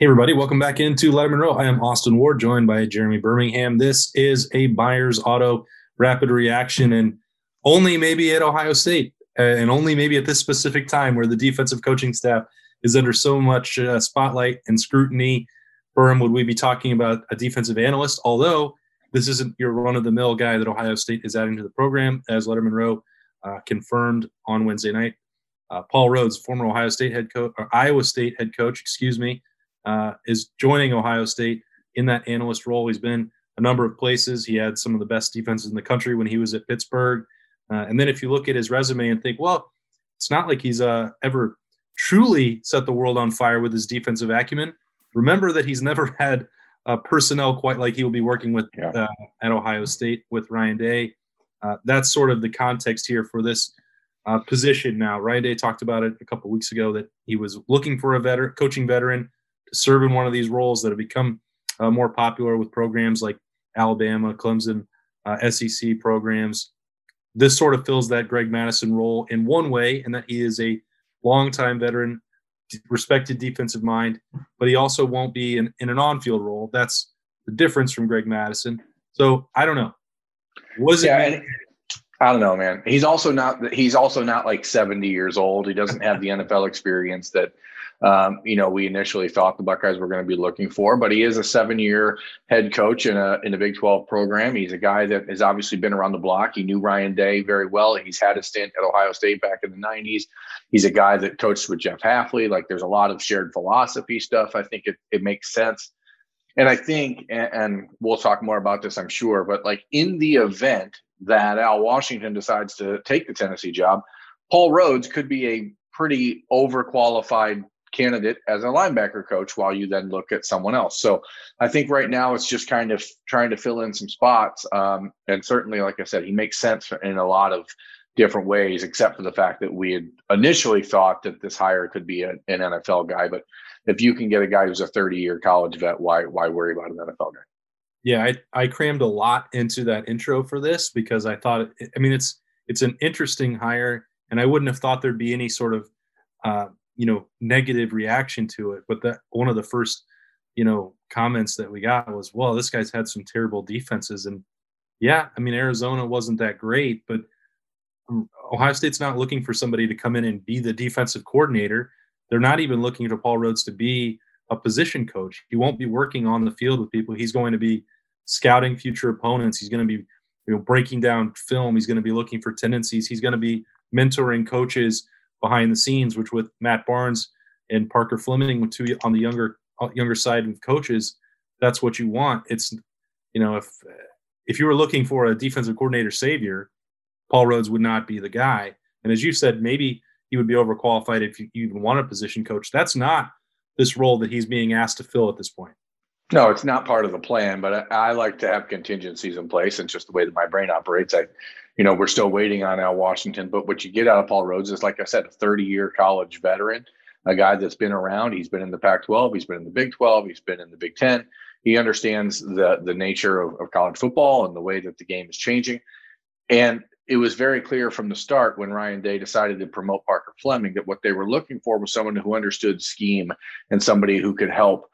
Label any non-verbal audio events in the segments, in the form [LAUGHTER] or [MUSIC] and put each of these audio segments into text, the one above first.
Hey, everybody, welcome back into Letterman Row. I am Austin Ward, joined by Jeremy Birmingham. This is a Byers Auto rapid reaction, and only maybe at Ohio State, uh, and only maybe at this specific time where the defensive coaching staff is under so much uh, spotlight and scrutiny. Burham, would we be talking about a defensive analyst? Although this isn't your run of the mill guy that Ohio State is adding to the program, as Letterman Row uh, confirmed on Wednesday night. Uh, Paul Rhoads, former Ohio State head coach, or Iowa State head coach, excuse me, uh, is joining Ohio State in that analyst role. He's been a number of places. He had some of the best defenses in the country when he was at Pittsburgh. Uh, and then if you look at his resume and think, well, it's not like he's uh, ever truly set the world on fire with his defensive acumen. Remember that he's [LAUGHS] never had uh, personnel quite like he will be working with Yeah. uh, at Ohio State with Ryan Day. Uh, that's sort of the context here for this uh, position now. Ryan Day talked about it a couple weeks ago that he was looking for a veteran, coaching veteran serve in one of these roles that have become uh, more popular with programs like Alabama, Clemson, uh, SEC programs. This sort of fills that Greg Mattison role in one way, and that he is a longtime veteran, respected defensive mind, but he also won't be in, in an on-field role. That's the difference from Greg Mattison. So I don't know. Was Yeah, it? I don't know, man. He's also not. He's also not like seventy years old. He doesn't have the [LAUGHS] NFL experience that um, you know we initially thought the Buckeyes were going to be looking for. But he is a seven-year head coach in a in a Big Twelve program. He's a guy that has obviously been around the block. He knew Ryan Day very well. He's had a stint at Ohio State back in the '90s. He's a guy that coached with Jeff Hafley. Like, there's a lot of shared philosophy stuff. I think it it makes sense. And I think, and, and we'll talk more about this, I'm sure, but like in the event that Al Washington decides to take the Tennessee job, Paul Rhoads could be a pretty overqualified candidate as a linebacker coach while you then look at someone else. So I think right now it's just kind of trying to fill in some spots. Um, and certainly, like I said, he makes sense in a lot of different ways, except for the fact that we had initially thought that this hire could be a, an NFL guy. But if you can get a guy who's a 30 year college vet, why why worry about an NFL guy? Yeah, I, I crammed a lot into that intro for this because I thought, I mean, it's it's an interesting hire, and I wouldn't have thought there'd be any sort of, uh, you know, negative reaction to it. But that one of the first, you know, comments that we got was, "Well, this guy's had some terrible defenses," and yeah, I mean, Arizona wasn't that great, but um, Ohio State's not looking for somebody to come in and be the defensive coordinator. They're not even looking for Paul Rhoads to be a position coach. He won't be working on the field with people. He's going to be scouting future opponents. He's going to be you know breaking down film. He's going to be looking for tendencies. He's going to be mentoring coaches behind the scenes, which with Matt Barnes and Parker Fleming, with two on the younger uh, younger side of coaches, that's what you want. It's you know if if you were looking for a defensive coordinator savior, Paul Rhoads would not be the guy. And as you said, maybe he would be overqualified if you even want a position coach. That's not this role that he's being asked to fill at this point. No, it's not part of the plan, but I, I like to have contingencies in place. It's just the way that my brain operates. I, you know, we're still waiting on Al Washington, but what you get out of Paul Rhoads is, like I said, a 30 year college veteran, a guy that's been around. He's been in the Pac 12, he's been in the Big 12, he's been in the Big 10. He understands the, the nature of, of college football and the way that the game is changing. And it was very clear from the start when Ryan Day decided to promote Parker Fleming that what they were looking for was someone who understood scheme and somebody who could help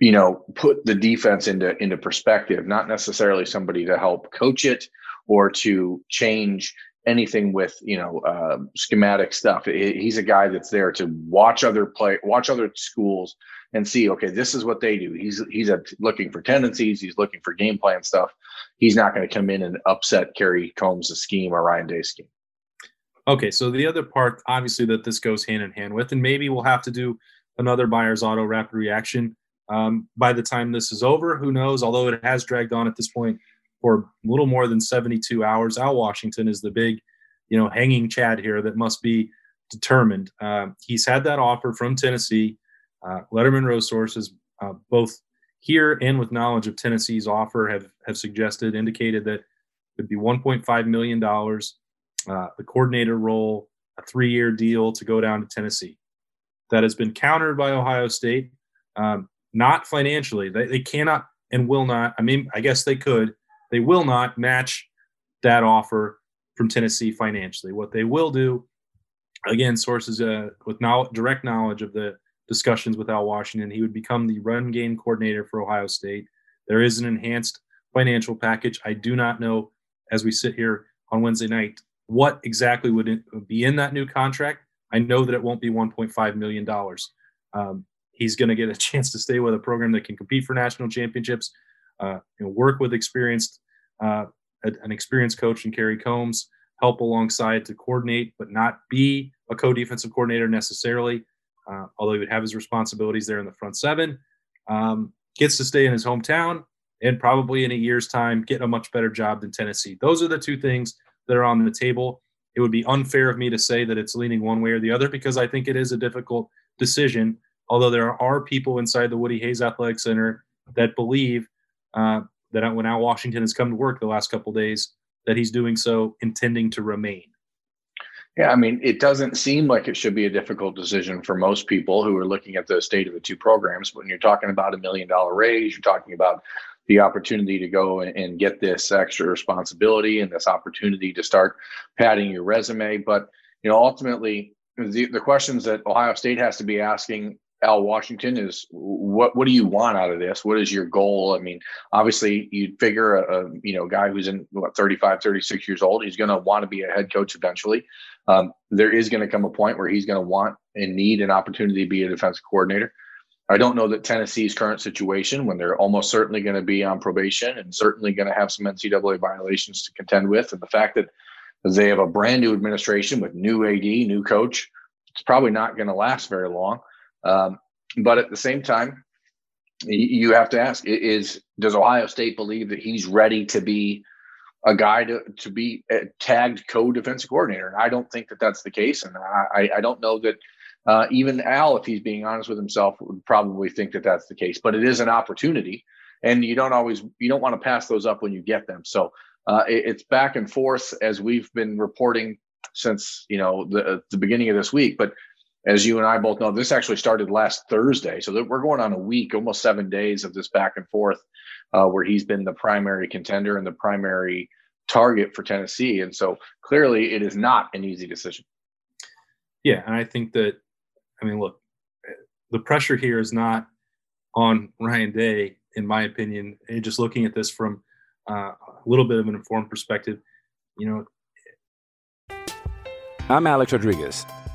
you know put the defense into into perspective not necessarily somebody to help coach it or to change anything with you know uh, schematic stuff. He's a guy that's there to watch other play watch other schools and see okay this is what they do. He's he's a, looking for tendencies. He's looking for game plan stuff. He's not going to come in and upset Kerry Coombs' scheme or Ryan Day's scheme. Okay, so the other part, obviously, that this goes hand in hand with, and maybe we'll have to do another Byers Auto rapid reaction um, by the time this is over. Who knows? Although it has dragged on at this point for a little more than 72 hours. Al Washington is the big, you know, hanging Chad here that must be determined. Um, he's had that offer from Tennessee. Uh, Letterman Row sources, uh, both here and with knowledge of Tennessee's offer, have have suggested indicated that it would be 1.5 million dollars, uh, the coordinator role, a three-year deal to go down to Tennessee. That has been countered by Ohio State, um, not financially. They, they cannot and will not. I mean, I guess they could. They will not match that offer from Tennessee financially. What they will do, again, sources uh, with now direct knowledge of the discussions with Al Washington, he would become the run game coordinator for Ohio State. There is an enhanced financial package. I do not know as we sit here on Wednesday night what exactly would be in that new contract. I know that it won't be 1.5 million dollars. Um, he's going to get a [LAUGHS] chance to stay with a program that can compete for national championships, uh, work with experienced uh, an experienced coach in Kerry Coombs, help alongside to coordinate, but not be a co-defensive coordinator necessarily. Uh, although he would have his responsibilities there in the front seven, um, gets to stay in his hometown and probably in a year's time get a much better job than Tennessee. Those are the two things that are on the table. It would be unfair of me to say that it's leaning one way or the other because I think it is a difficult decision. Although there are people inside the Woody Hayes Athletic Center that believe uh, that when Al Washington has come to work the last couple days, that he's doing so intending to remain. Yeah, I mean, it doesn't seem like it should be a difficult decision for most people who are looking at the state of the two programs. When you're talking about a million dollar raise, you're talking about the opportunity to go and get this extra responsibility and this opportunity to start padding your resume. But you know, ultimately, the, the questions that Ohio State has to be asking Al Washington is what what do you want out of this? What is your goal? I mean, obviously you'd figure a, a you know guy who's in what 35, 36 years old, he's going to want to be a head coach eventually. Um, there is going to come a point where he's going to want and need an opportunity to be a defensive coordinator. I don't know that Tennessee's current situation, when they're almost certainly going to be on probation and certainly going to have some NCAA violations to contend with, and the fact that they have a brand new administration with new AD, new coach, it's probably not going to last very long. Um, but at the same time, you have to ask: Is does Ohio State believe that he's ready to be a guy to to be a tagged co-defensive coordinator? And I don't think that that's the case, and I I don't know that. Uh, even Al, if he's being honest with himself, would probably think that that's the case. But it is an opportunity, and you don't always you don't want to pass those up when you get them. So uh, it, it's back and forth as we've been reporting since you know the the beginning of this week. But as you and I both know, this actually started last Thursday. So we're going on a week, almost seven days of this back and forth, uh, where he's been the primary contender and the primary target for Tennessee. And so clearly, it is not an easy decision. Yeah, and I think that, I mean, look, the pressure here is not on Ryan Day, in my opinion. And just looking at this from uh, a little bit of an informed perspective, you know. I'm Alex Rodriguez.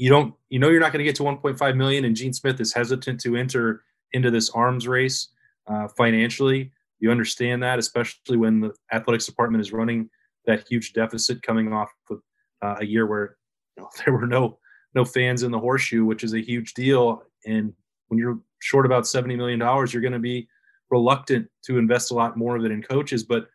you don't you know you're not going to get to 1.5 million and gene smith is hesitant to enter into this arms race uh, financially. You understand that especially when the athletics department is running that huge deficit coming off of uh, a year where you know, [LAUGHS] there were no no fans in the horseshoe which is a huge deal. And when you're short about 70 million dollars you're going to be reluctant to invest a lot more of it in coaches. But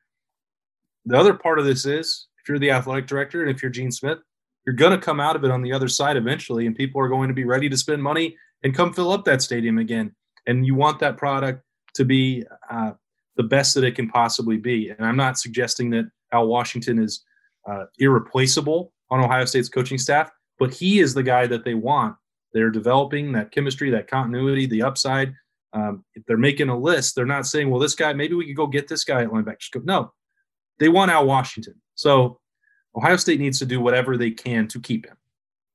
the other part of this is if you're the athletic director and if you're gene smith you're going to come out of it on the other side eventually, and people are going to be ready to spend money and come fill up that stadium again. And you want that product to be uh, the best that it can possibly be. And I'm not suggesting that Al Washington is uh, irreplaceable on Ohio State's coaching staff, but he is the guy that they want. They're developing that chemistry, that continuity, the upside. Um, if they're making a list, they're not saying, well, this guy, maybe we could go get this guy at linebacker. No, they want Al Washington. So Ohio State needs to do whatever they can to keep him.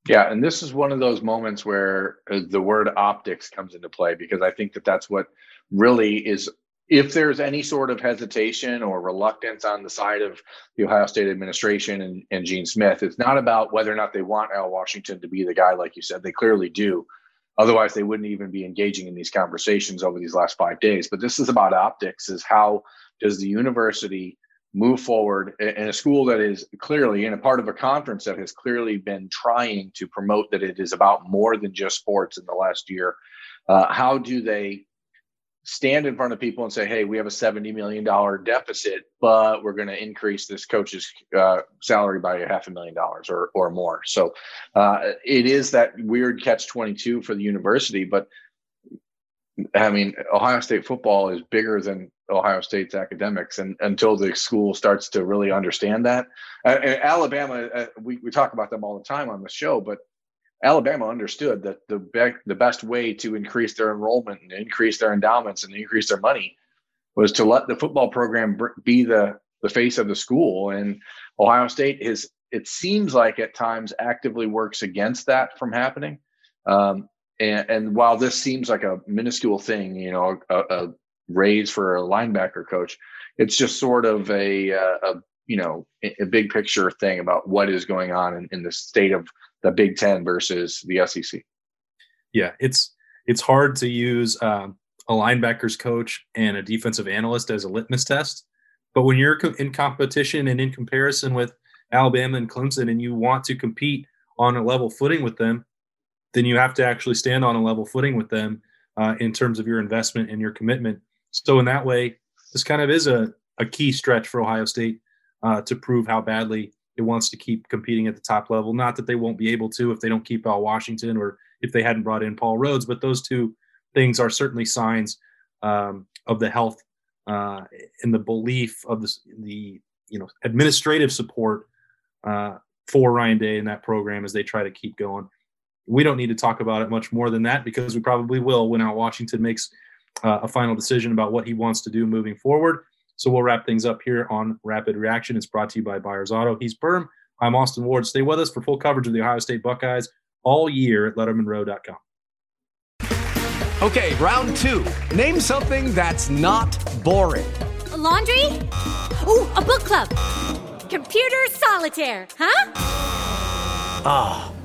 Yeah, and this is one of those moments where uh, the word optics comes into play because I think that that's what really is. If there's any sort of hesitation or reluctance on the side of the Ohio State administration and, and Gene Smith, it's not about whether or not they want Al Washington to be the guy, like you said. They clearly do. Otherwise, they wouldn't even be engaging in these conversations over these last five days. But this is about optics: is how does the university move forward in a school that is clearly in a part of a conference that has clearly been trying to promote that it is about more than just sports in the last year. Uh, how do they stand in front of people and say, "Hey, we have a seventy million dollar deficit, but we're going to increase this coach's uh, salary by a half a million dollars or or more." So uh, it is that weird catch twenty two for the university, but I mean, Ohio State football is bigger than Ohio State's academics, and until the school starts to really understand that, uh, Alabama, uh, we we talk about them all the time on the show, but Alabama understood that the be- the best way to increase their enrollment and increase their endowments and increase their money was to let the football program be the the face of the school. And Ohio State is it seems like at times actively works against that from happening. Um, and, and, while this seems like a minuscule thing, you know, a, a raise for a linebacker coach, it's just sort of a, a, a you know a big picture thing about what is going on in, in the state of the Big Ten versus the SEC. Yeah, it's it's hard to use um, a linebackers coach and a defensive analyst as a litmus test, but when you're in competition and in comparison with Alabama and Clemson, and you want to compete on a level footing with them, then you have to actually stand on a level footing with them uh, in terms of your investment and your commitment. So in that way, this kind of is a, a key stretch for Ohio State uh, to prove how badly it wants to keep competing at the top level. Not that they won't be able to if they don't keep Al Washington or if they hadn't brought in Paul Rhoads, but those two things are certainly signs um, of the health uh, and the belief of the, the you know administrative support uh, for Ryan Day and that program as they try to keep going. We don't need to talk about it much more than that because we probably will when Al Washington makes uh, a final decision about what he wants to do moving forward. So we'll wrap things up here on Rapid Reaction. It's brought to you by Byers Auto. He's Berm. I'm Austin Ward. Stay with us for full coverage of the Ohio State Buckeyes all year at LettermanRow.com. Okay, round two. Name something that's not boring. A laundry? Ooh, a book club. Computer solitaire, huh? Ah, oh,